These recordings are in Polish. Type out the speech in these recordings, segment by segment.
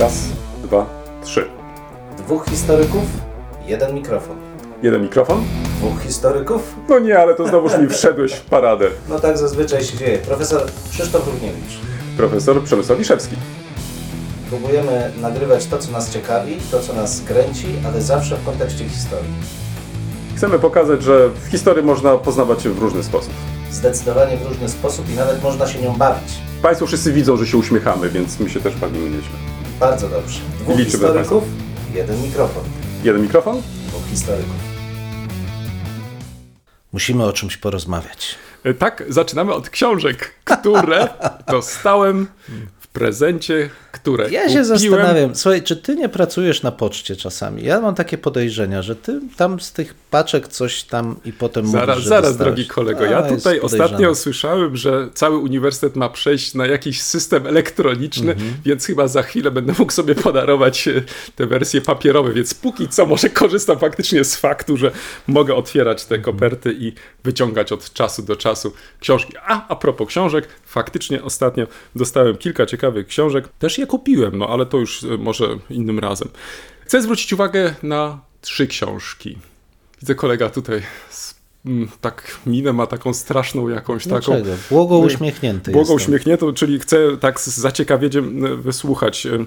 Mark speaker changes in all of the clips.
Speaker 1: Raz, dwa, trzy.
Speaker 2: Dwóch historyków, jeden mikrofon.
Speaker 1: Jeden mikrofon?
Speaker 2: Dwóch historyków?
Speaker 1: No nie, ale to znowuż mi wszedłeś w paradę.
Speaker 2: No tak zazwyczaj się dzieje. Profesor Krzysztof Równiewicz.
Speaker 1: Profesor Przemysław Wiszewski.
Speaker 2: Próbujemy nagrywać to, co nas ciekawi, to, co nas kręci, ale zawsze w kontekście historii.
Speaker 1: Chcemy pokazać, że w historii można poznawać się w różny sposób.
Speaker 2: Zdecydowanie w różny sposób i nawet można się nią bawić.
Speaker 1: Państwo wszyscy widzą, że się uśmiechamy, więc my się też bawimy nieźle.
Speaker 2: Bardzo dobrze. Dwóch
Speaker 1: Liczymy
Speaker 2: historyków, jeden mikrofon.
Speaker 1: Jeden mikrofon?
Speaker 2: Dwóch historyków. Musimy o czymś porozmawiać.
Speaker 1: E, Tak, zaczynamy od książek, które dostałem w prezencie, które
Speaker 2: Ja się zastanawiam, słuchaj, czy ty nie pracujesz na poczcie czasami? Ja mam takie podejrzenia, że ty tam z tych paczek coś tam i potem
Speaker 1: Zaraz,
Speaker 2: mówisz, że
Speaker 1: zaraz,
Speaker 2: dostałeś.
Speaker 1: drogi kolego.
Speaker 2: A,
Speaker 1: Ja tutaj ostatnio słyszałem, że cały uniwersytet ma przejść na jakiś system elektroniczny,
Speaker 2: Mhm.
Speaker 1: więc chyba za chwilę będę mógł sobie podarować e, te wersje papierowe, więc póki co może korzystam faktycznie z faktu, że mogę otwierać te
Speaker 2: Mhm.
Speaker 1: koperty i wyciągać od czasu do czasu książki. A, a propos książek, faktycznie ostatnio dostałem kilka ciekawych książek. Też je kupiłem, no ale to już e, może innym razem. Chcę zwrócić uwagę na trzy książki. Widzę kolega tutaj z, mm, tak minę ma taką straszną jakąś taką.
Speaker 2: Dlaczego? Błogo uśmiechnięty
Speaker 1: Błogo
Speaker 2: jestem.
Speaker 1: uśmiechniętą, czyli chcę tak z zaciekawieniem e, wysłuchać. e,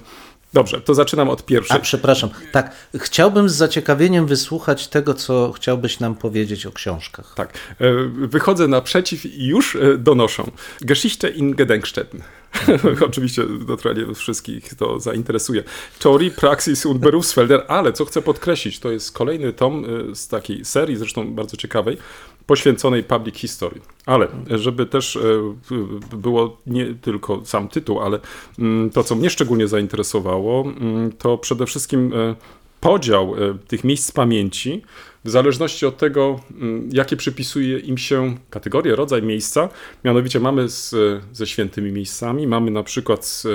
Speaker 1: Dobrze, to zaczynam od pierwszej.
Speaker 2: A przepraszam, tak, chciałbym z zaciekawieniem wysłuchać tego, co chciałbyś nam powiedzieć o książkach.
Speaker 1: Tak, e, wychodzę naprzeciw i już donoszą. Geschichte in Gedenkstätten. Oczywiście naturalnie wszystkich to zainteresuje. Theorie, Praxis und Berufsfelder, ale co chcę podkreślić, to jest kolejny tom e, z takiej serii, zresztą bardzo ciekawej, poświęconej public history. Ale żeby też e, w- było nie tylko sam tytuł, ale mm, to, co mnie szczególnie zainteresowało, mm, to przede wszystkim podział e, tych miejsc pamięci w zależności od tego, jakie przypisuje im się kategorie, rodzaj miejsca. Mianowicie mamy z, ze świętymi miejscami, mamy na przykład z, e,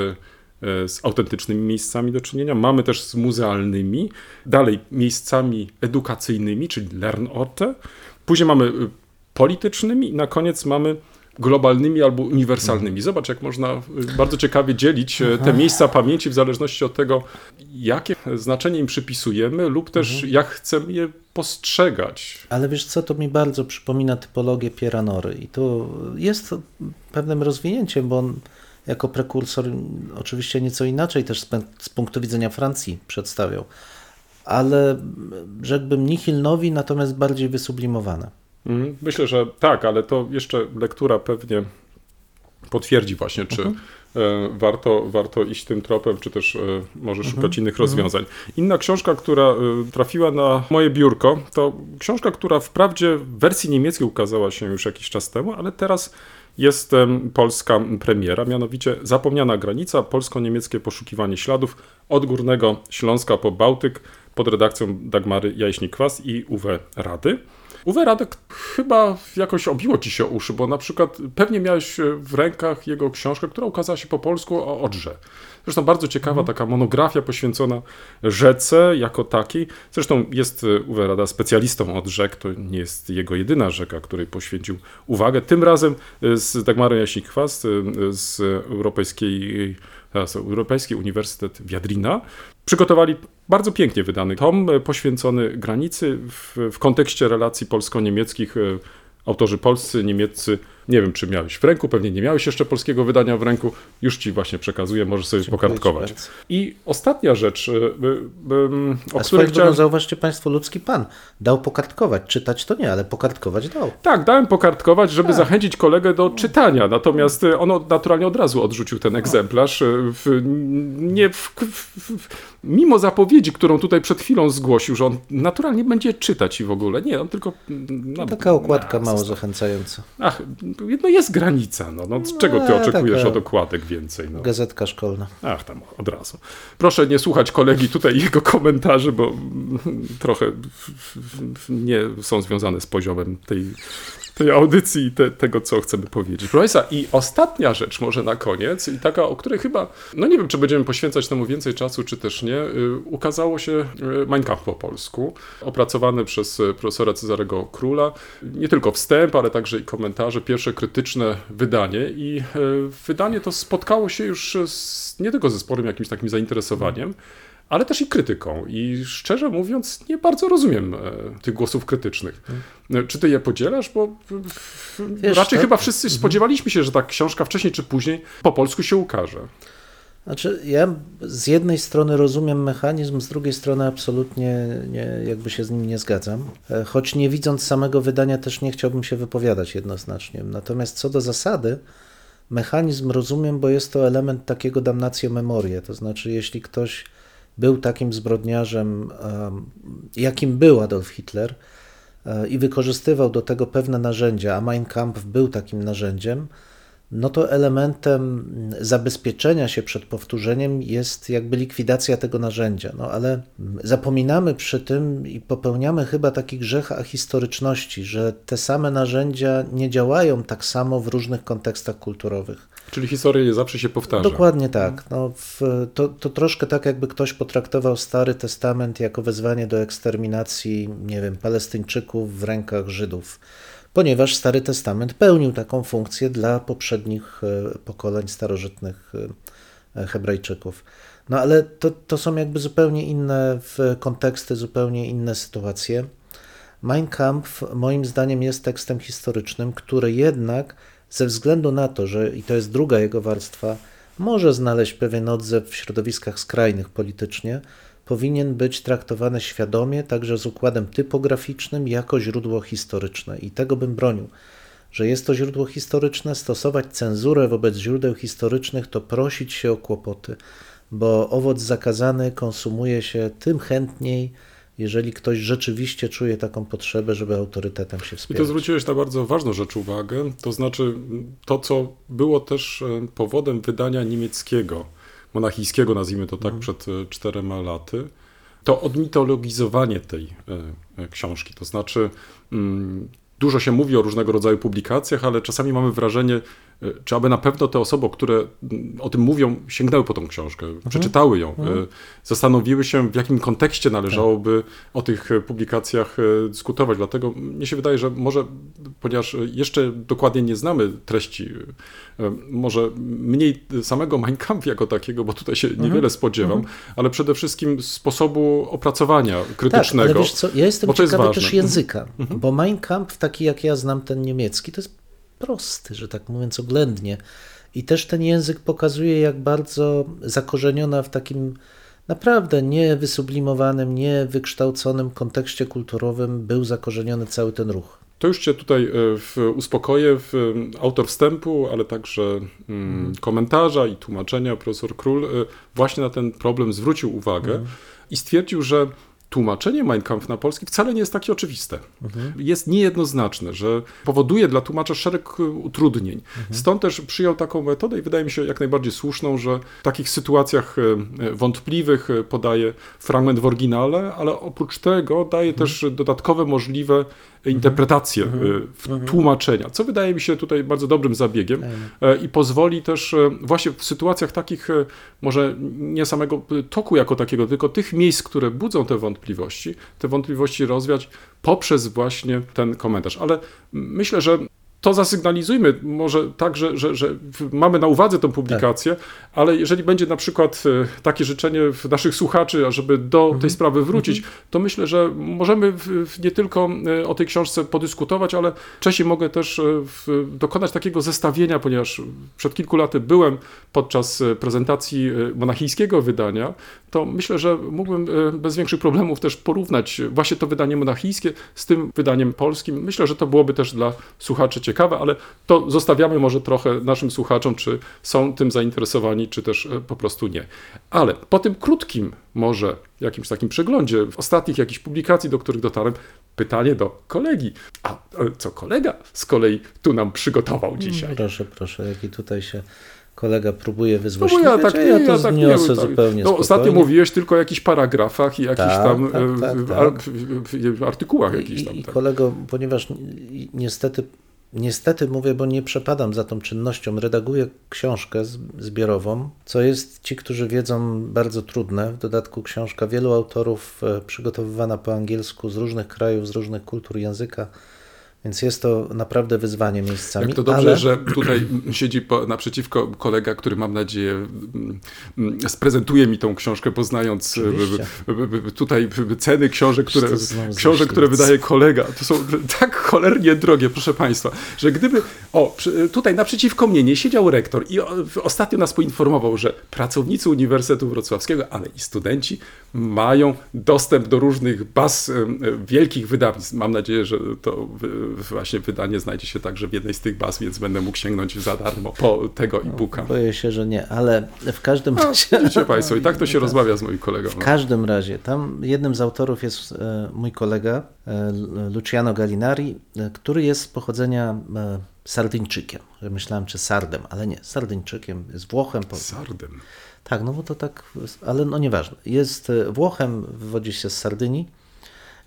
Speaker 1: z autentycznymi miejscami do czynienia, mamy też z muzealnymi, dalej miejscami edukacyjnymi, czyli Lernorte, później mamy y, politycznymi i na koniec mamy globalnymi albo uniwersalnymi. Zobacz, jak można y, bardzo ciekawie dzielić e, te miejsca pamięci w zależności od tego, jakie znaczenie im przypisujemy lub też jak chcemy je postrzegać.
Speaker 2: Ale wiesz co, to mi bardzo przypomina typologię Piera Nory i to jest pewnym rozwinięciem, bo on jako prekursor oczywiście nieco inaczej też z, punktu widzenia Francji przedstawiał, ale rzekłbym nihil nowi, natomiast bardziej wysublimowane.
Speaker 1: Mhm, Myślę, że tak, ale to jeszcze lektura pewnie potwierdzi właśnie, czy e, warto, warto iść tym tropem, czy też e, może szukać innych rozwiązań. Inna książka, która e, trafiła na moje biurko, to książka, która wprawdzie w wersji niemieckiej ukazała się już jakiś czas temu, ale teraz jest polska premiera, mianowicie Zapomniana granica, polsko-niemieckie poszukiwanie śladów od Górnego Śląska po Bałtyk pod redakcją Dagmary Jaśnik-Kwas i Uwe Rady. Uwe Radek chyba jakoś obiło ci się uszy, bo na przykład pewnie miałeś e, w rękach jego książkę, która ukazała się po polsku o Odrze. Zresztą bardzo ciekawa taka monografia poświęcona rzece jako takiej. Zresztą jest e, Uwe Rada specjalistą od rzek, to nie jest jego jedyna rzeka, której poświęcił uwagę. Tym razem e, z Dagmarą Jaśnik-Kwas z Europejskiej Europejski Uniwersytet Wiadrina. Przygotowali bardzo pięknie wydany tom e, poświęcony granicy w, w kontekście relacji polsko-niemieckich. e, Autorzy polscy, niemieccy, nie wiem czy miałeś w ręku, pewnie nie miałeś jeszcze polskiego wydania w ręku, już ci właśnie przekazuję, możesz sobie
Speaker 2: Dziękuję
Speaker 1: pokartkować. I ostatnia rzecz, e, e, e, o
Speaker 2: A
Speaker 1: której chciałem...
Speaker 2: zauważcie Państwo, ludzki pan dał pokartkować, czytać to nie, ale pokartkować dał.
Speaker 1: Tak, dałem pokartkować, żeby
Speaker 2: Tak.
Speaker 1: zachęcić kolegę do czytania. Natomiast on naturalnie od razu odrzucił ten egzemplarz. W, nie w, w, mimo zapowiedzi, którą tutaj przed chwilą zgłosił, że on naturalnie będzie czytać i w ogóle. Nie, on tylko. No,
Speaker 2: Taka okładka
Speaker 1: na-
Speaker 2: mało zachęcająca.
Speaker 1: Ach, no jest granica. No, no, z czego ty
Speaker 2: No,
Speaker 1: oczekujesz
Speaker 2: taka-
Speaker 1: od okładek więcej? No.
Speaker 2: Gazetka szkolna.
Speaker 1: Ach, tam od razu. Proszę nie słuchać kolegi tutaj jego komentarzy, bo trochę nie są związane z poziomem tej tej audycji i te, tego, co chcemy powiedzieć. Proszę i ostatnia rzecz może na koniec, i taka, o której chyba, no nie wiem, czy będziemy poświęcać temu więcej czasu, czy też nie, y, ukazało się y, Mein Kampf po polsku, opracowane przez y, profesora Cezarego Króla. Nie tylko wstęp, ale także i komentarze, pierwsze krytyczne wydanie i wydanie to spotkało się już z, nie tylko ze sporym jakimś takim zainteresowaniem, ale też i krytyką. I szczerze mówiąc, nie bardzo rozumiem e, tych głosów krytycznych. Hmm. Czy ty je podzielasz? Bo Wiesz, raczej to... chyba wszyscy mhm. spodziewaliśmy się, że ta książka wcześniej czy później po polsku się ukaże.
Speaker 2: Znaczy, ja z jednej strony rozumiem mechanizm, z drugiej strony absolutnie nie, jakby się z nim nie zgadzam. E, choć nie widząc samego wydania, też nie chciałbym się wypowiadać jednoznacznie. Natomiast co do zasady, mechanizm rozumiem, bo jest to element takiego damnacjo memorie. To znaczy, jeśli ktoś był takim zbrodniarzem, jakim był Adolf Hitler e, i wykorzystywał do tego pewne narzędzia, a Mein Kampf był takim narzędziem, no to elementem zabezpieczenia się przed powtórzeniem jest jakby likwidacja tego narzędzia. No ale zapominamy przy tym i popełniamy chyba taki grzech ahistoryczności, że te same narzędzia nie działają tak samo w różnych kontekstach kulturowych.
Speaker 1: Czyli historia nie zawsze się powtarza.
Speaker 2: Dokładnie tak. No, w, to, to troszkę tak, jakby ktoś potraktował Stary Testament jako wezwanie do eksterminacji, nie wiem, Palestyńczyków w rękach Żydów ponieważ Stary Testament pełnił taką funkcję dla poprzednich e, pokoleń starożytnych e, Hebrajczyków. No ale to, to są jakby zupełnie inne konteksty, zupełnie inne sytuacje. Mein Kampf moim zdaniem jest tekstem historycznym, który jednak ze względu na to, że i to jest druga jego warstwa, może znaleźć pewien odzew w środowiskach skrajnych politycznie, powinien być traktowany świadomie, także z układem typograficznym, jako źródło historyczne. I tego bym bronił, że jest to źródło historyczne, stosować cenzurę wobec źródeł historycznych to prosić się o kłopoty, bo owoc zakazany konsumuje się tym chętniej, jeżeli ktoś rzeczywiście czuje taką potrzebę, żeby autorytetem się wspierać.
Speaker 1: I to zwróciłeś na bardzo ważną rzecz uwagę, to znaczy to, co było też e, powodem wydania niemieckiego monachijskiego, nazwijmy to tak, mhm. przed e, czterema laty, to odmitologizowanie tej e, książki. To znaczy, mm, dużo się mówi o różnego rodzaju publikacjach, ale czasami mamy wrażenie, czy aby na pewno te osoby, które mm, o tym mówią, sięgnęły po tą książkę, mhm. przeczytały ją, mhm. zastanowiły się, w jakim kontekście należałoby tak. o tych publikacjach dyskutować. Dlatego mnie się wydaje, że może, ponieważ jeszcze dokładnie nie znamy treści może mniej samego Mein Kampf jako takiego, bo tutaj się mhm. niewiele spodziewam, mhm. ale przede wszystkim sposobu opracowania krytycznego. Tak, ale
Speaker 2: wiesz co, ja jestem ciekawy też języka, mhm. bo Mein Kampf, taki jak ja znam ten niemiecki, to jest prosty, że tak mówiąc oględnie. I też ten język pokazuje, jak bardzo zakorzeniona w takim naprawdę niewisublimowanym, niewykształconym kontekście kulturowym był zakorzeniony cały ten ruch.
Speaker 1: To już Cię tutaj e, uspokoję. Autor wstępu, ale także mm, komentarza i tłumaczenia, profesor Król, e, właśnie na ten problem zwrócił uwagę mhm. i stwierdził, że tłumaczenie Mein Kampf na polski wcale nie jest takie oczywiste. Mhm. Jest niejednoznaczne, że powoduje dla tłumacza szereg e, utrudnień. Mhm. Stąd też przyjął taką metodę i wydaje mi się jak najbardziej słuszną, że w takich sytuacjach wątpliwych podaje fragment w oryginale, ale oprócz tego daje mhm. też dodatkowe możliwe interpretację mhm. Y, mhm. tłumaczenia, co wydaje mi się tutaj bardzo dobrym zabiegiem e, i pozwoli też e, właśnie w sytuacjach takich, e, może nie samego toku jako takiego, tylko tych miejsc, które budzą te wątpliwości, te wątpliwości rozwiać poprzez właśnie ten komentarz. Ale myślę, że to zasygnalizujmy może tak, że, że, że mamy na uwadze tę publikację, tak. ale jeżeli będzie na przykład e, takie życzenie naszych słuchaczy, żeby do mhm. tej sprawy wrócić, mhm. to myślę, że możemy nie tylko e, o tej książce podyskutować, ale wcześniej mogę też e, dokonać takiego zestawienia, ponieważ przed kilku laty byłem podczas prezentacji monachijskiego wydania, to myślę, że mógłbym bez większych problemów też porównać właśnie to wydanie monachijskie z tym wydaniem polskim. Myślę, że to byłoby też dla słuchaczy ciekawe ciekawe, ale to zostawiamy może trochę naszym słuchaczom, czy są tym zainteresowani, czy też e, po prostu nie. Ale po tym krótkim może jakimś takim przeglądzie ostatnich jakichś publikacji, do których dotarłem, pytanie do kolegi. A co kolega z kolei tu nam przygotował dzisiaj?
Speaker 2: Proszę, proszę, jaki tutaj się kolega próbuje
Speaker 1: No
Speaker 2: wyzłośliwiać,
Speaker 1: bo ja tak,
Speaker 2: a ja to
Speaker 1: ja tak
Speaker 2: zniosę
Speaker 1: tak.
Speaker 2: zupełnie
Speaker 1: No, ostatnio mówiłeś tylko o jakichś paragrafach i jakichś
Speaker 2: Tak,
Speaker 1: tam
Speaker 2: tak,
Speaker 1: e,
Speaker 2: tak,
Speaker 1: w-
Speaker 2: tak.
Speaker 1: ar- w- w- artykułach jakichś tam.
Speaker 2: i
Speaker 1: tak.
Speaker 2: kolego, ponieważ ni- niestety, niestety mówię, bo nie przepadam za tą czynnością, redaguję książkę zbiorową, co jest ci, którzy wiedzą, bardzo trudne. W dodatku książka wielu autorów e, przygotowywana po angielsku z różnych krajów, z różnych kultur języka, więc jest to naprawdę wyzwanie miejscami.
Speaker 1: Jak to dobrze,
Speaker 2: ale...
Speaker 1: że tutaj siedzi po, naprzeciwko kolega, który mam nadzieję mm, sprezentuje mi tą książkę, poznając e,
Speaker 2: Oczywiście.
Speaker 1: tutaj ceny książek, które, książek, które wydaje kolega. To są tak cholernie drogie, proszę Państwa, że gdyby, o, tutaj naprzeciwko mnie nie siedział rektor i ostatnio nas poinformował, że pracownicy Uniwersytetu Wrocławskiego, ale i studenci mają dostęp do różnych baz wielkich wydawnictw. Mam nadzieję, że to właśnie wydanie znajdzie się także w jednej z tych baz, więc będę mógł sięgnąć za darmo po tego e-booka.
Speaker 2: Boję się, że nie, ale w każdym
Speaker 1: A,
Speaker 2: razie...
Speaker 1: widzicie Państwo, i tak to się rozmawia z moim kolegą.
Speaker 2: W
Speaker 1: No.
Speaker 2: każdym razie, tam jednym z autorów jest e, mój kolega e, Luciano Gallinari, e, który jest z pochodzenia Sardyńczykiem. Myślałem, czy Sardem, ale nie, Sardyńczykiem, jest Włochem.
Speaker 1: Sardem.
Speaker 2: Tak, no bo to tak, ale no nieważne. Jest Włochem, wywodzi się z Sardynii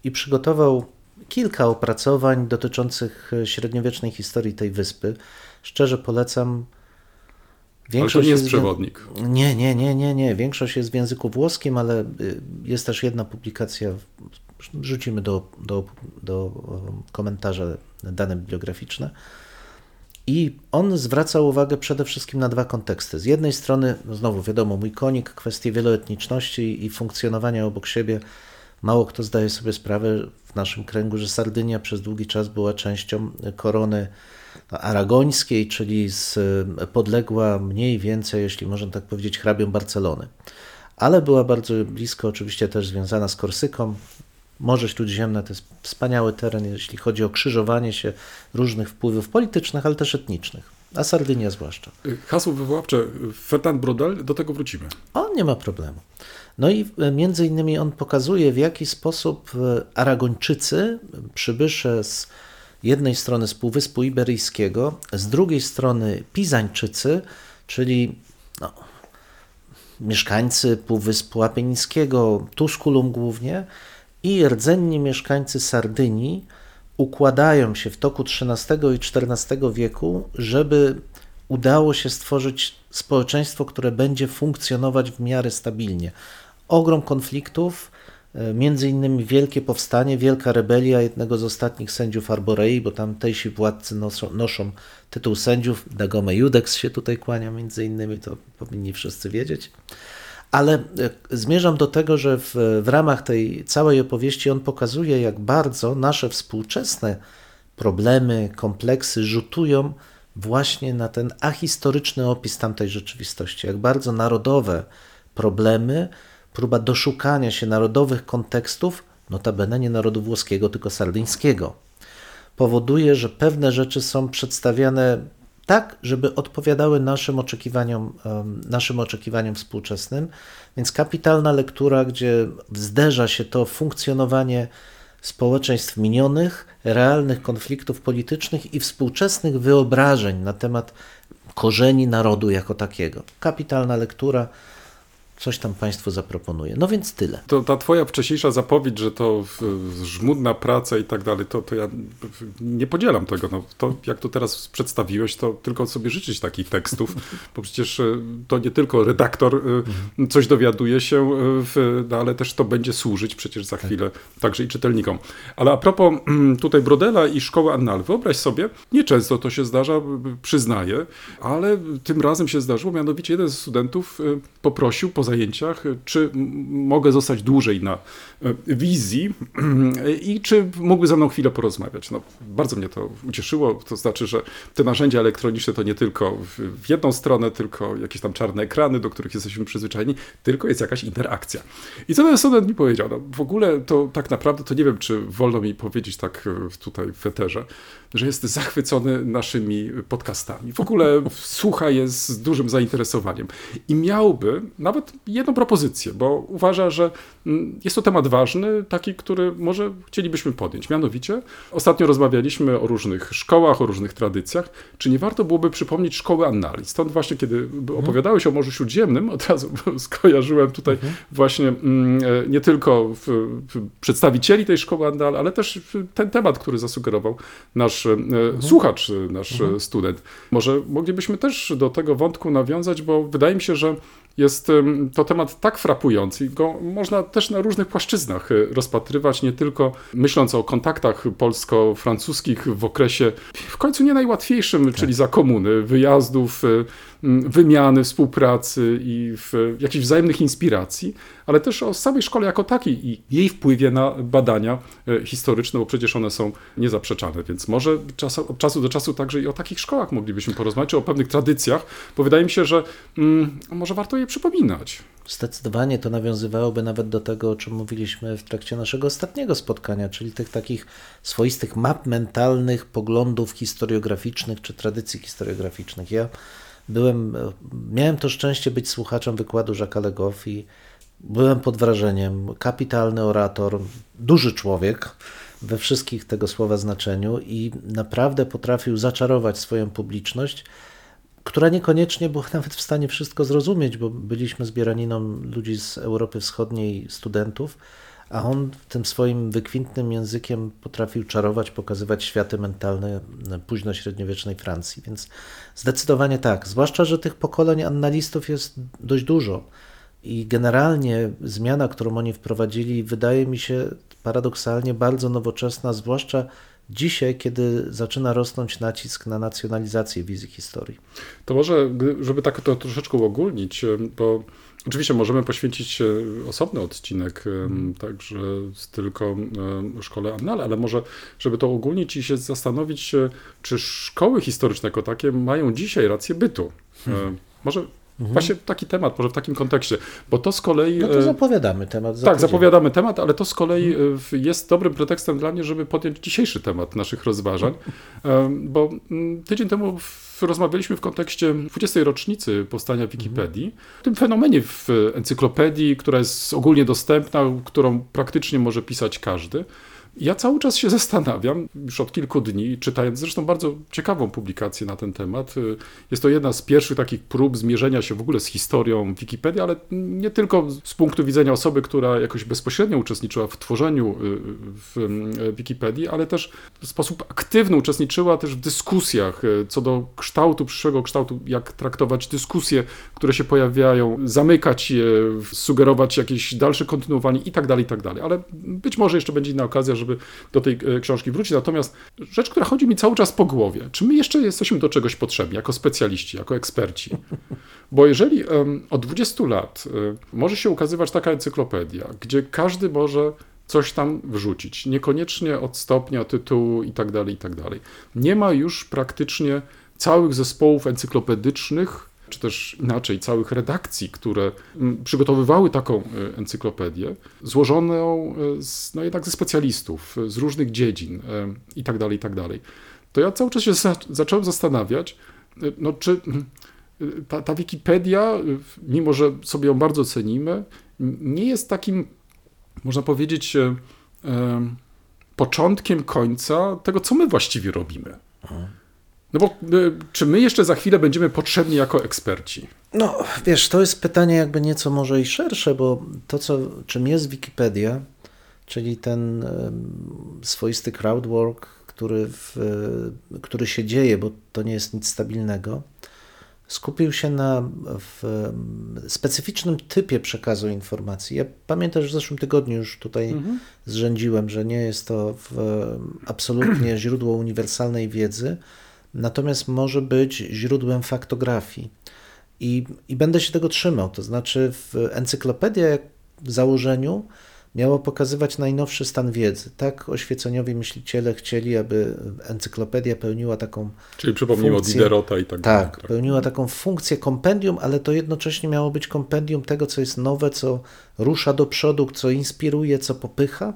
Speaker 2: i przygotował kilka opracowań dotyczących e, średniowiecznej historii tej wyspy. Szczerze polecam.
Speaker 1: Ale to nie jest przewodnik.
Speaker 2: nie, nie, nie, nie, nie. Większość jest w języku włoskim, ale y, jest też jedna publikacja. Rzucimy do, do, do um, komentarza dane bibliograficzne. I on zwraca uwagę przede wszystkim na dwa konteksty. Z jednej strony, no znowu wiadomo, mój konik, kwestie wieloetniczności i funkcjonowania obok siebie. Mało kto zdaje sobie sprawę w naszym kręgu, że Sardynia przez długi czas była częścią korony aragońskiej, czyli z, podległa mniej więcej, jeśli można tak powiedzieć, hrabiom Barcelony. Ale była bardzo blisko oczywiście też związana z Korsyką. Morze Śródziemne to jest wspaniały teren, jeśli chodzi o krzyżowanie się różnych wpływów politycznych, ale też etnicznych. A Sardynia zwłaszcza.
Speaker 1: Hasło wywoławcze Ferdinand Brodel, do tego wrócimy.
Speaker 2: On nie ma problemu. No i między innymi on pokazuje, w jaki sposób e, Aragończycy, przybysze z jednej strony z Półwyspu Iberyjskiego, z drugiej strony Pizańczycy, czyli no, mieszkańcy Półwyspu Apenińskiego, Tuskulum głównie, i rdzenni mieszkańcy Sardynii układają się w toku XIII i XIV wieku, żeby udało się stworzyć społeczeństwo, które będzie funkcjonować w miarę stabilnie. Ogrom konfliktów, e, między innymi wielkie powstanie, wielka rebelia jednego z ostatnich sędziów Arborei, bo tamtejsi władcy noszą, noszą tytuł sędziów, Dagome Judex się tutaj kłania między innymi, to powinni wszyscy wiedzieć. Ale e, zmierzam do tego, że w, w ramach tej całej opowieści on pokazuje, jak bardzo nasze współczesne problemy, kompleksy rzutują właśnie na ten ahistoryczny opis tamtej rzeczywistości. Jak bardzo narodowe problemy, próba doszukania się narodowych kontekstów, notabene nie narodu włoskiego, tylko sardyńskiego, powoduje, że pewne rzeczy są przedstawiane tak, żeby odpowiadały naszym oczekiwaniom, naszym oczekiwaniom współczesnym. Więc kapitalna lektura, gdzie zderza się to funkcjonowanie społeczeństw minionych, realnych konfliktów politycznych i współczesnych wyobrażeń na temat korzeni narodu jako takiego. Kapitalna lektura. Coś tam Państwu zaproponuję. No więc tyle.
Speaker 1: To ta twoja wcześniejsza zapowiedź, że to żmudna praca i tak dalej, to, to ja nie podzielam tego. No, to jak to teraz przedstawiłeś, to tylko sobie życzyć takich tekstów, bo przecież e, to nie tylko redaktor e, coś dowiaduje się, e, w, no, ale też to będzie służyć przecież za chwilę także i czytelnikom. Ale a propos mm, tutaj Brodela i szkoły Annal, wyobraź sobie, nieczęsto to się zdarza, przyznaję, ale tym razem się zdarzyło, mianowicie jeden z studentów poprosił po zajęciach, czy mogę zostać dłużej na e, wizji i czy mógłby ze mną chwilę porozmawiać. No, bardzo mnie to ucieszyło, to znaczy, że te narzędzia elektroniczne to nie tylko w, jedną stronę, tylko jakieś tam czarne ekrany, do których jesteśmy przyzwyczajeni, tylko jest jakaś interakcja. I co ten student mi powiedział? No, w ogóle to tak naprawdę to nie wiem, czy wolno mi powiedzieć tak e, tutaj w feterze, że jest zachwycony naszymi podcastami. W ogóle słucha je z dużym zainteresowaniem. I miałby, nawet jedną propozycję, bo uważa, że mm, jest to temat ważny, taki, który może chcielibyśmy podjąć. Mianowicie, ostatnio rozmawialiśmy o różnych szkołach, o różnych tradycjach. Czy nie warto byłoby przypomnieć szkoły Annali? Stąd właśnie, kiedy mhm. opowiadałeś o Morzu Śródziemnym, od razu skojarzyłem tutaj mhm. właśnie mm, e, nie tylko przedstawicieli tej szkoły Annal, ale też ten temat, który zasugerował nasz e, mhm. słuchacz, nasz mhm. student. Może moglibyśmy też do tego wątku nawiązać, bo wydaje mi się, że jest to temat tak frapujący i go można też na różnych płaszczyznach e, rozpatrywać, nie tylko myśląc o kontaktach polsko-francuskich w okresie w końcu nie najłatwiejszym, tak. czyli za komuny, wyjazdów, e, wymiany, współpracy i w jakichś wzajemnych inspiracji, ale też o samej szkole jako takiej i jej wpływie na badania e, historyczne, bo przecież one są niezaprzeczane, więc może czas, od czasu do czasu także i o takich szkołach moglibyśmy porozmawiać, czy o pewnych tradycjach, bo wydaje mi się, że mm, może warto je przypominać.
Speaker 2: Zdecydowanie to nawiązywałoby nawet do tego, o czym mówiliśmy w trakcie naszego ostatniego spotkania, czyli tych takich swoistych map mentalnych, poglądów historiograficznych czy tradycji historiograficznych. Ja byłem, miałem to szczęście być słuchaczem wykładu Jacques'a Legoff i byłem pod wrażeniem. Kapitalny orator, duży człowiek we wszystkich tego słowa znaczeniu i naprawdę potrafił zaczarować swoją publiczność, która niekoniecznie była nawet w stanie wszystko zrozumieć, bo byliśmy zbieraniną ludzi z Europy Wschodniej, studentów, a on tym swoim wykwintnym językiem potrafił czarować, pokazywać światy mentalne późno-średniowiecznej Francji. Więc zdecydowanie tak. Zwłaszcza, że tych pokoleń analistów jest dość dużo. I generalnie zmiana, którą oni wprowadzili, wydaje mi się paradoksalnie bardzo nowoczesna, zwłaszcza dzisiaj, kiedy zaczyna rosnąć nacisk na nacjonalizację wizji historii.
Speaker 1: To może, żeby tak to troszeczkę uogólnić, bo Oczywiście możemy poświęcić osobny odcinek mm. także tylko szkole Annale, ale może, żeby to ogólnić i się zastanowić, czy szkoły historyczne jako takie mają dzisiaj rację bytu. Hmm. Może Mhm. Właśnie taki temat, może w takim kontekście, bo to z kolei...
Speaker 2: No to e, zapowiadamy temat.
Speaker 1: Tak, zapowiadamy temat, ale to z kolei mhm. jest dobrym pretekstem dla mnie, żeby podjąć dzisiejszy temat naszych rozważań, e, bo mm, tydzień temu rozmawialiśmy w kontekście 20. rocznicy powstania Wikipedii, mhm. tym fenomenie w encyklopedii, która jest ogólnie dostępna, którą praktycznie może pisać każdy. Ja cały czas się zastanawiam, już od kilku dni, czytając zresztą bardzo ciekawą publikację na ten temat. Y, jest to jedna z pierwszych takich prób zmierzenia się w ogóle z historią Wikipedii, ale nie tylko z punktu widzenia osoby, która jakoś bezpośrednio uczestniczyła w tworzeniu y, w y, Wikipedii, ale też w sposób aktywny uczestniczyła też w dyskusjach co do kształtu, przyszłego kształtu, jak traktować dyskusje, które się pojawiają, zamykać je, sugerować jakieś dalsze kontynuowanie i tak dalej, i tak dalej. Ale być może jeszcze będzie inna okazja, żeby żeby do tej e, książki wrócić. Natomiast rzecz, która chodzi mi cały czas po głowie, czy my jeszcze jesteśmy do czegoś potrzebni jako specjaliści, jako eksperci? Bo jeżeli um, od 20 lat um, może się ukazywać taka encyklopedia, gdzie każdy może coś tam wrzucić, niekoniecznie od stopnia, tytułu i tak dalej, i tak. Nie ma już praktycznie całych zespołów encyklopedycznych, czy też inaczej, całych redakcji, które mm, przygotowywały taką e, encyklopedię, złożoną e, z, no jednak ze specjalistów, z różnych dziedzin e, i tak tak to ja cały czas się za, zacząłem zastanawiać, no czy mm, ta, ta Wikipedia, mimo że sobie ją bardzo cenimy, nie jest takim, można powiedzieć, e, początkiem końca tego, co my właściwie robimy. Aha. No bo y, czy my jeszcze za chwilę będziemy potrzebni jako eksperci?
Speaker 2: No, wiesz, to jest pytanie jakby nieco może i szersze, bo to, co, czym jest Wikipedia, czyli ten swoisty crowdwork, który, w, który się dzieje, bo to nie jest nic stabilnego, skupił się na specyficznym typie przekazu informacji. Ja pamiętam, że w zeszłym tygodniu już tutaj mhm. zrzędziłem, że nie jest to absolutnie źródło uniwersalnej wiedzy, natomiast może być źródłem faktografii. I, I będę się tego trzymał. To znaczy, w encyklopedia w założeniu miało pokazywać najnowszy stan wiedzy. Tak oświeceniowi myśliciele chcieli, aby encyklopedia pełniła taką.
Speaker 1: Czyli przypomnijmy funkcję, od Diderota i tak
Speaker 2: dalej. Tak, tak, pełniła taką funkcję kompendium, ale to jednocześnie miało być kompendium tego, co jest nowe, co rusza do przodu, co inspiruje, co popycha.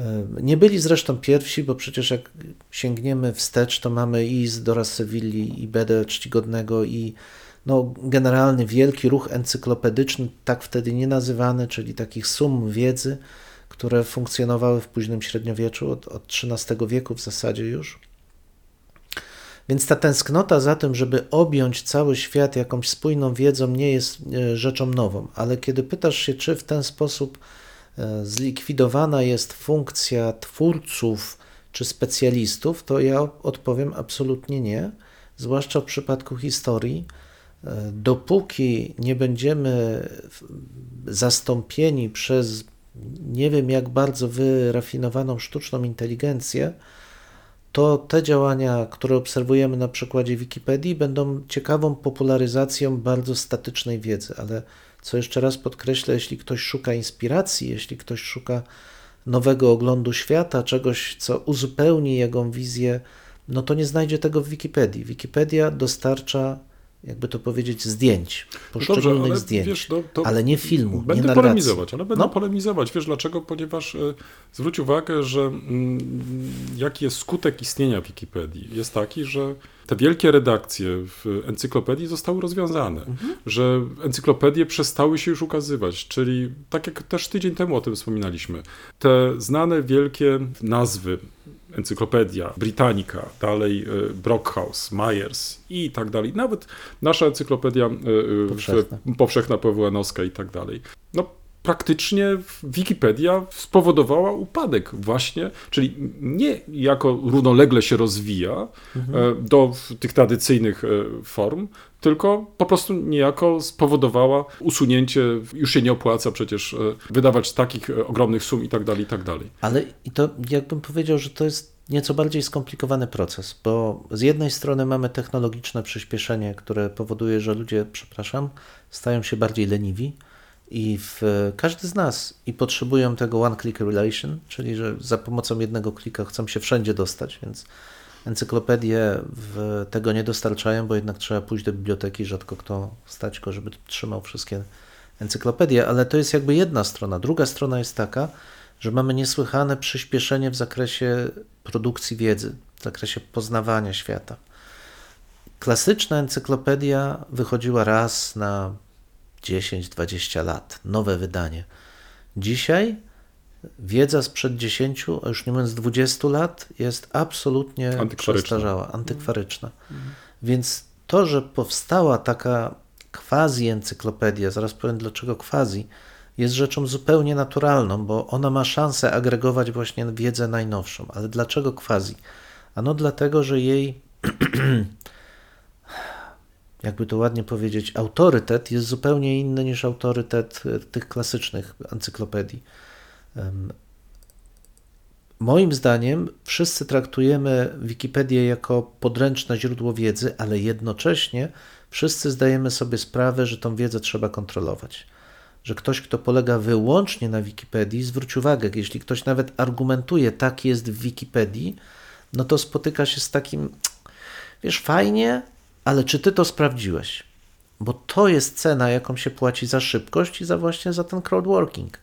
Speaker 2: E, nie byli zresztą pierwsi, bo przecież jak sięgniemy wstecz, to mamy i z Dora Sewilli, i Bede Czcigodnego, i no, generalny wielki ruch encyklopedyczny, tak wtedy nie nazywany, czyli takich sum wiedzy, które funkcjonowały w późnym średniowieczu, od, od XIII wieku w zasadzie już. Więc ta tęsknota za tym, żeby objąć cały świat jakąś spójną wiedzą, nie jest e, rzeczą nową, ale kiedy pytasz się, czy w ten sposób zlikwidowana jest funkcja twórców czy specjalistów, to ja odpowiem absolutnie nie, zwłaszcza w przypadku historii. E, dopóki nie będziemy zastąpieni przez nie wiem jak bardzo wyrafinowaną sztuczną inteligencję, to te działania, które obserwujemy na przykładzie Wikipedii, będą ciekawą popularyzacją bardzo statycznej wiedzy, ale co jeszcze raz podkreślę, jeśli ktoś szuka inspiracji, jeśli ktoś szuka nowego oglądu świata, czegoś, co uzupełni jego wizję, no to nie znajdzie tego w Wikipedii. Wikipedia dostarcza jakby to powiedzieć, zdjęć, poszczególnych Dobrze, ale, zdjęć, wiesz, no, ale nie filmu,
Speaker 1: Będę
Speaker 2: nie
Speaker 1: polemizować, ale będę no. polemizować. Wiesz dlaczego? Ponieważ y, zwróć uwagę, że mm, jaki jest skutek istnienia Wikipedii? Jest taki, że te wielkie redakcje w encyklopedii zostały rozwiązane, mhm. że encyklopedie przestały się już ukazywać, czyli tak jak też tydzień temu o tym wspominaliśmy, te znane wielkie nazwy Encyklopedia Britannica, dalej e, Brockhaus, Myers i tak dalej. Nawet nasza encyklopedia e, e, powszechna, powszechna PWN-owska i tak dalej. No, praktycznie Wikipedia spowodowała upadek właśnie, czyli nie jako równolegle się rozwija mhm. do tych tradycyjnych form, tylko po prostu niejako spowodowała usunięcie, już się nie opłaca przecież wydawać takich ogromnych sum i tak dalej, i tak dalej.
Speaker 2: Ale i to jakbym powiedział, że to jest nieco bardziej skomplikowany proces, bo z jednej strony mamy technologiczne przyspieszenie, które powoduje, że ludzie, przepraszam, stają się bardziej leniwi i w, każdy z nas i potrzebują tego one-click relation, czyli że za pomocą jednego klika chcą się wszędzie dostać, więc encyklopedie tego nie dostarczają, bo jednak trzeba pójść do biblioteki, rzadko kto stać go, żeby trzymał wszystkie encyklopedie, ale to jest jakby jedna strona. Druga strona jest taka, że mamy niesłychane przyspieszenie w zakresie produkcji wiedzy, w zakresie poznawania świata. Klasyczna encyklopedia wychodziła raz na 10-20 lat, nowe wydanie. Dzisiaj wiedza sprzed 10, a już nie mówiąc 20 lat, jest absolutnie przestarzała, antykwaryczna. Mhm. Więc to, że powstała taka quasi-encyklopedia, zaraz powiem dlaczego quasi, jest rzeczą zupełnie naturalną, bo ona ma szansę agregować właśnie wiedzę najnowszą. Ale dlaczego quasi? Ano dlatego, że jej, jakby to ładnie powiedzieć, autorytet jest zupełnie inny niż autorytet e, tych klasycznych encyklopedii. Moim zdaniem wszyscy traktujemy Wikipedię jako podręczne źródło wiedzy, ale jednocześnie wszyscy zdajemy sobie sprawę, że tą wiedzę trzeba kontrolować że ktoś, kto polega wyłącznie na Wikipedii, zwróć uwagę, jeśli ktoś nawet argumentuje, tak jest w Wikipedii, no to spotyka się z takim, wiesz, fajnie, ale czy ty to sprawdziłeś? Bo to jest cena, jaką się płaci za szybkość i za właśnie za ten crowdworking.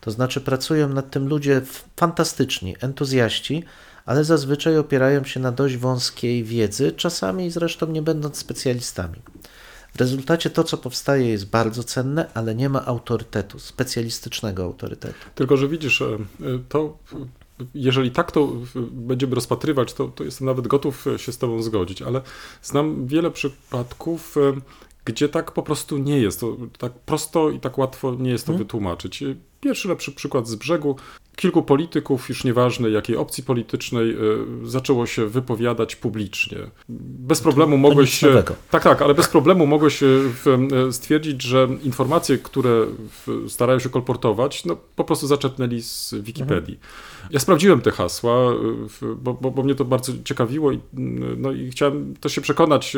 Speaker 2: To znaczy pracują nad tym ludzie fantastyczni, entuzjaści, ale zazwyczaj opierają się na dość wąskiej wiedzy, czasami zresztą nie będąc specjalistami. W rezultacie to, co powstaje, jest bardzo cenne, ale nie ma autorytetu, specjalistycznego autorytetu.
Speaker 1: Tylko, że widzisz, e, to jeżeli tak to będziemy rozpatrywać, to, to jestem nawet gotów się z Tobą zgodzić, ale znam wiele przypadków, e, gdzie tak po prostu nie jest. To tak prosto i tak łatwo nie jest to hmm. wytłumaczyć. Pierwszy lepszy przykład z brzegu. Kilku polityków, już nieważne jakiej opcji politycznej, y, zaczęło się wypowiadać publicznie. Bez problemu mogłeś się. Tak, tak, ale bez problemu mogłeś stwierdzić, że informacje, które starają się kolportować, no po prostu zaczepnęli z Wikipedii. Mhm. Ja sprawdziłem te hasła, bo, bo, bo, mnie to bardzo ciekawiło i, no, i chciałem też się przekonać,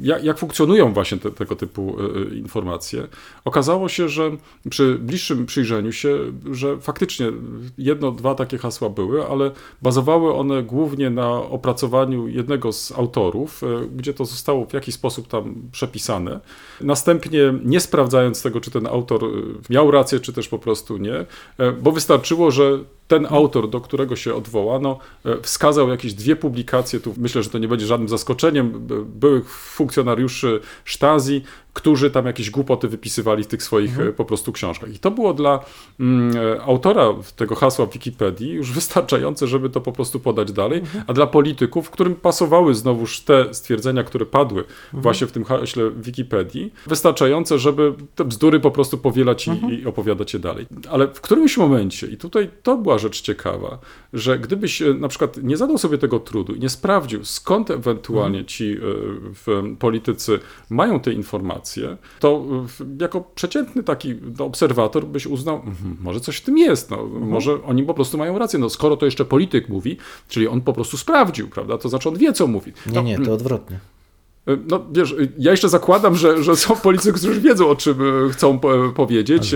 Speaker 1: jak, jak funkcjonują właśnie te, tego typu informacje. Okazało się, że przy bliższym przyjrzeniu się, że faktycznie jedno, dwa takie hasła były, ale bazowały one głównie na opracowaniu jednego z autorów, e, gdzie to zostało w jakiś sposób tam przepisane. Następnie nie sprawdzając tego, czy ten autor e, miał rację, czy też po prostu nie, e, bo wystarczyło, że ten autor, do którego się odwołano, e, wskazał jakieś dwie publikacje, tu myślę, że to nie będzie żadnym zaskoczeniem, byłych funkcjonariuszy Stasi, którzy tam jakieś głupoty wypisywali w tych swoich mhm. po prostu książkach. I to było dla mm, autora tego hasła w Wikipedii już wystarczające, żeby to po prostu podać dalej, mhm. a dla polityków, którym pasowały znowuż te stwierdzenia, które padły mhm. właśnie w tym haśle Wikipedii, wystarczające, żeby te bzdury po prostu powielać i, mhm. i opowiadać je dalej. Ale w którymś momencie, i tutaj to była rzecz ciekawa, że gdybyś e, na przykład nie zadał sobie tego trudu i nie sprawdził, skąd ewentualnie mhm. ci e, politycy mają te informacje, to jako przeciętny taki no, obserwator byś uznał, mhm, może coś w tym jest, no, mhm. może oni po prostu mają rację, no skoro to jeszcze polityk mówi, czyli on po prostu sprawdził, prawda, to znaczy on wie, co mówi.
Speaker 2: No, nie, nie, to odwrotnie.
Speaker 1: E, no wiesz, ja jeszcze zakładam, że, że są politycy, którzy wiedzą, o czym e, chcą powiedzieć.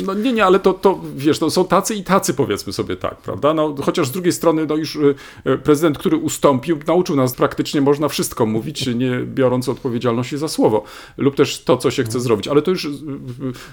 Speaker 2: I,
Speaker 1: no nie, nie, ale to, to wiesz, to są tacy i tacy, powiedzmy sobie tak, prawda? No, chociaż z drugiej strony, no już e, prezydent, który ustąpił, nauczył nas praktycznie można wszystko mówić, nie biorąc odpowiedzialności za słowo, lub też to, co się chce zrobić. Ale to już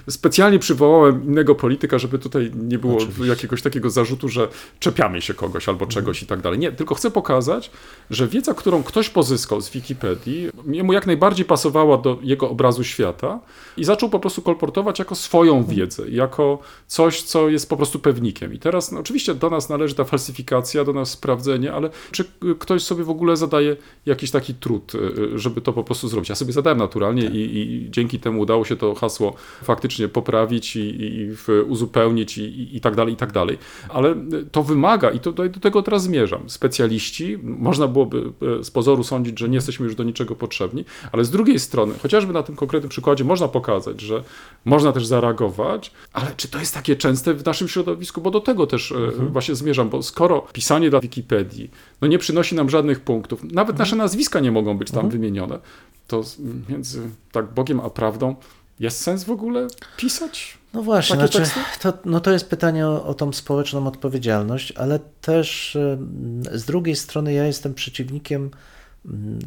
Speaker 1: specjalnie przywołałem innego polityka, żeby tutaj nie było Oczywiście. jakiegoś takiego zarzutu, że czepiamy się kogoś albo czegoś i tak dalej. Nie, tylko chcę pokazać, że wiedza, którą ktoś pozyskał z Wikipedii, mu jak najbardziej pasowała do jego obrazu świata i zaczął po prostu kolportować jako swoją wiedzę, jako coś, co jest po prostu pewnikiem. I teraz no, oczywiście do nas należy ta falsyfikacja, do nas sprawdzenie, ale czy ktoś sobie w ogóle zadaje jakiś taki trud, y, żeby to po prostu zrobić? Ja sobie zadałem naturalnie tak. i, i, dzięki temu udało się to hasło faktycznie poprawić i, i uzupełnić i, i tak dalej, i tak dalej. Ale to wymaga, i do tego teraz zmierzam, specjaliści, można byłoby y, z pozoru sądzić, że nie jesteśmy jesteśmy już do niczego potrzebni, ale z drugiej strony, chociażby na tym konkretnym przykładzie można pokazać, że można też zareagować, ale czy to jest takie częste w naszym środowisku, bo do tego też e, mhm. właśnie zmierzam, bo skoro pisanie dla Wikipedii no nie przynosi nam żadnych punktów, nawet mhm. nasze nazwiska nie mogą być tam mhm. wymienione, to między tak Bogiem a prawdą jest sens w ogóle pisać?
Speaker 2: No właśnie, znaczy, to, no to jest pytanie o, o tą społeczną odpowiedzialność, ale też e, z drugiej strony ja jestem przeciwnikiem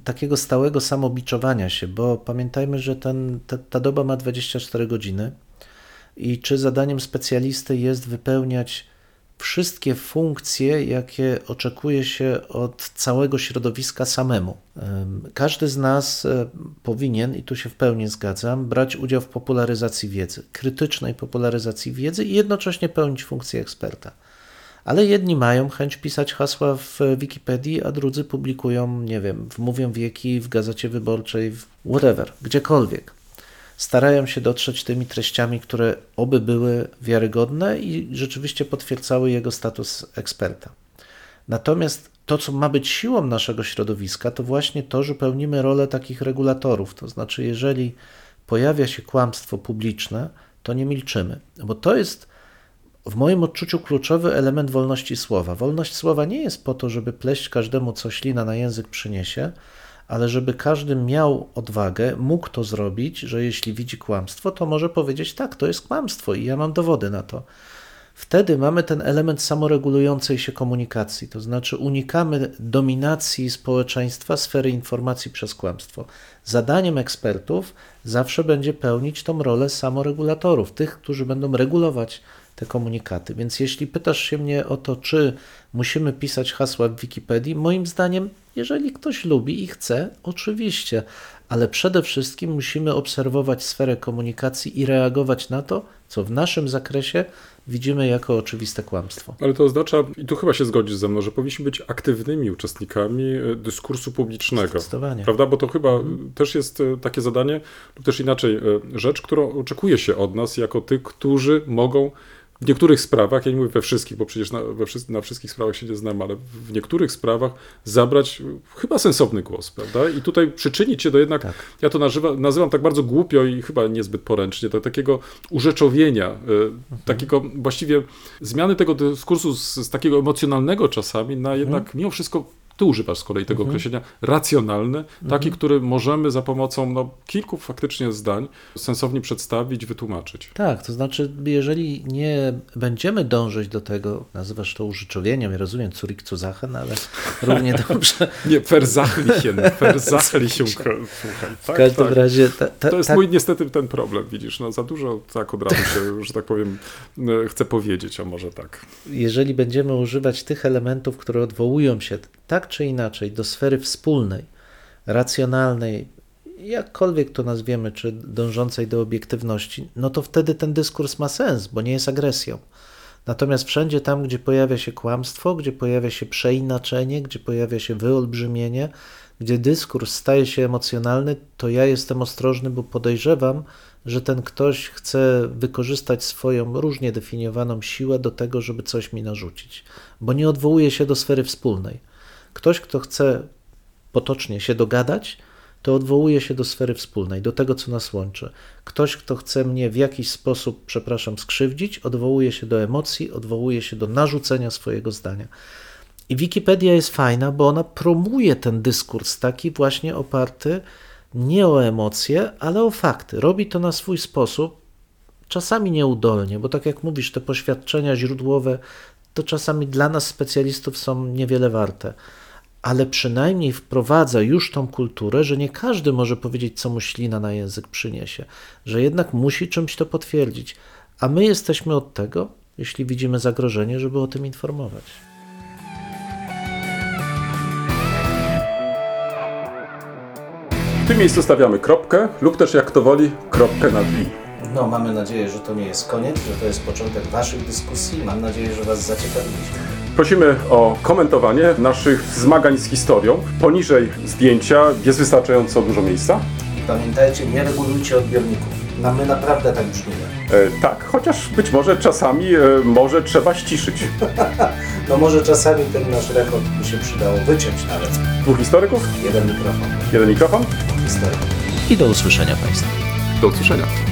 Speaker 2: takiego stałego samobiczowania się, bo pamiętajmy, że ten, ta, ta doba ma 24 godziny i czy zadaniem specjalisty jest wypełniać wszystkie funkcje, jakie oczekuje się od całego środowiska samemu. Każdy z nas e, powinien, i tu się w pełni zgadzam, brać udział w popularyzacji wiedzy, krytycznej popularyzacji wiedzy i jednocześnie pełnić funkcję eksperta ale jedni mają chęć pisać hasła w Wikipedii, a drudzy publikują, nie wiem, w Mówią Wieki, w Gazecie Wyborczej, w whatever, gdziekolwiek. Starają się dotrzeć tymi treściami, które oby były wiarygodne i rzeczywiście potwierdzały jego status eksperta. Natomiast to, co ma być siłą naszego środowiska, to właśnie to, że pełnimy rolę takich regulatorów. To znaczy, jeżeli pojawia się kłamstwo publiczne, to nie milczymy, bo to jest w moim odczuciu kluczowy element wolności słowa. Wolność słowa nie jest po to, żeby pleść każdemu, co ślina na język przyniesie, ale żeby każdy miał odwagę, mógł to zrobić, że jeśli widzi kłamstwo, to może powiedzieć: tak, to jest kłamstwo i ja mam dowody na to. Wtedy mamy ten element samoregulującej się komunikacji, to znaczy unikamy dominacji społeczeństwa sfery informacji przez kłamstwo. Zadaniem ekspertów zawsze będzie pełnić tą rolę samoregulatorów, tych, którzy będą regulować te komunikaty. Więc jeśli pytasz się mnie o to, czy musimy pisać hasła w Wikipedii, moim zdaniem, jeżeli ktoś lubi i chce, oczywiście, ale przede wszystkim musimy obserwować sferę komunikacji i reagować na to, co w naszym zakresie widzimy jako oczywiste kłamstwo.
Speaker 1: Ale to oznacza, i tu chyba się zgodzisz ze mną, że powinniśmy być aktywnymi uczestnikami e, dyskursu publicznego.
Speaker 2: Zdecydowanie.
Speaker 1: Prawda? Bo to chyba mhm. też jest e, takie zadanie, lub też inaczej, rzecz, którą oczekuje się od nas jako tych, którzy mogą w niektórych sprawach, ja nie mówię we wszystkich, bo przecież na, na wszystkich sprawach się nie znam, ale w niektórych sprawach zabrać chyba sensowny głos, prawda? I tutaj przyczynić się do jednak, tak. ja to nazywa, nazywam tak bardzo głupio i chyba niezbyt poręcznie, do takiego urzeczowienia, y, mhm. takiego właściwie zmiany tego dyskursu z, z, takiego emocjonalnego czasami na jednak mhm. mimo wszystko Ty używasz z kolei tego określenia racjonalny, taki, który możemy za pomocą no, kilku faktycznie zdań sensownie przedstawić, wytłumaczyć.
Speaker 2: Tak, to znaczy, jeżeli nie będziemy dążyć do tego, nazywasz to użyczowieniem, ja rozumiem Zurich zu Sachen, ale równie dobrze.
Speaker 1: Nie, versachlichen, versachlichen, słuchaj.
Speaker 2: W
Speaker 1: Tak,
Speaker 2: każdym
Speaker 1: tak.
Speaker 2: razie. Ta, ta,
Speaker 1: To jest
Speaker 2: tak,
Speaker 1: mój niestety ten problem, widzisz, no za dużo tak od razu się, że tak powiem, e, chcę powiedzieć, a może tak.
Speaker 2: jeżeli będziemy używać tych elementów, które odwołują się tak czy inaczej do sfery wspólnej, racjonalnej, jakkolwiek to nazwiemy, czy dążącej do obiektywności, no to wtedy ten dyskurs ma sens, bo nie jest agresją. Natomiast wszędzie tam, gdzie pojawia się kłamstwo, gdzie pojawia się przeinaczenie, gdzie pojawia się wyolbrzymienie, gdzie dyskurs staje się emocjonalny, to ja jestem ostrożny, bo podejrzewam, że ten ktoś chce wykorzystać swoją różnie definiowaną siłę do tego, żeby coś mi narzucić, bo nie odwołuje się do sfery wspólnej. Ktoś, kto chce potocznie się dogadać, to odwołuje się do sfery wspólnej, do tego, co nas łączy. Ktoś, kto chce mnie w jakiś sposób, przepraszam, skrzywdzić, odwołuje się do emocji, odwołuje się do narzucenia swojego zdania. I Wikipedia jest fajna, bo ona promuje ten dyskurs taki właśnie oparty nie o emocje, ale o fakty. Robi to na swój sposób, czasami nieudolnie, bo tak jak mówisz, te poświadczenia źródłowe to czasami dla nas specjalistów są niewiele warte, ale przynajmniej wprowadza już tą kulturę, że nie każdy może powiedzieć, co mu ślina na język przyniesie, że jednak musi czymś to potwierdzić, a my jesteśmy od tego, jeśli widzimy zagrożenie, żeby o tym informować.
Speaker 1: W tym miejscu stawiamy kropkę lub też jak kto woli, kropkę nad i.
Speaker 2: No, mamy nadzieję, że to nie jest koniec, że to jest początek Waszych dyskusji. Mam nadzieję, że Was zaciekawiliśmy.
Speaker 1: Prosimy o komentowanie naszych zmagań z historią. Poniżej zdjęcia jest wystarczająco dużo miejsca.
Speaker 2: I pamiętajcie, nie regulujcie odbiorników. No, my naprawdę tak brzmimy.
Speaker 1: E, tak, chociaż być może czasami e, może trzeba ściszyć.
Speaker 2: No może czasami ten nasz rekord by się przydało wyciąć nawet.
Speaker 1: Dwóch historyków,
Speaker 2: Jeden mikrofon.
Speaker 1: jeden mikrofon.
Speaker 2: Historyk. I do usłyszenia Państwa.
Speaker 1: Do usłyszenia.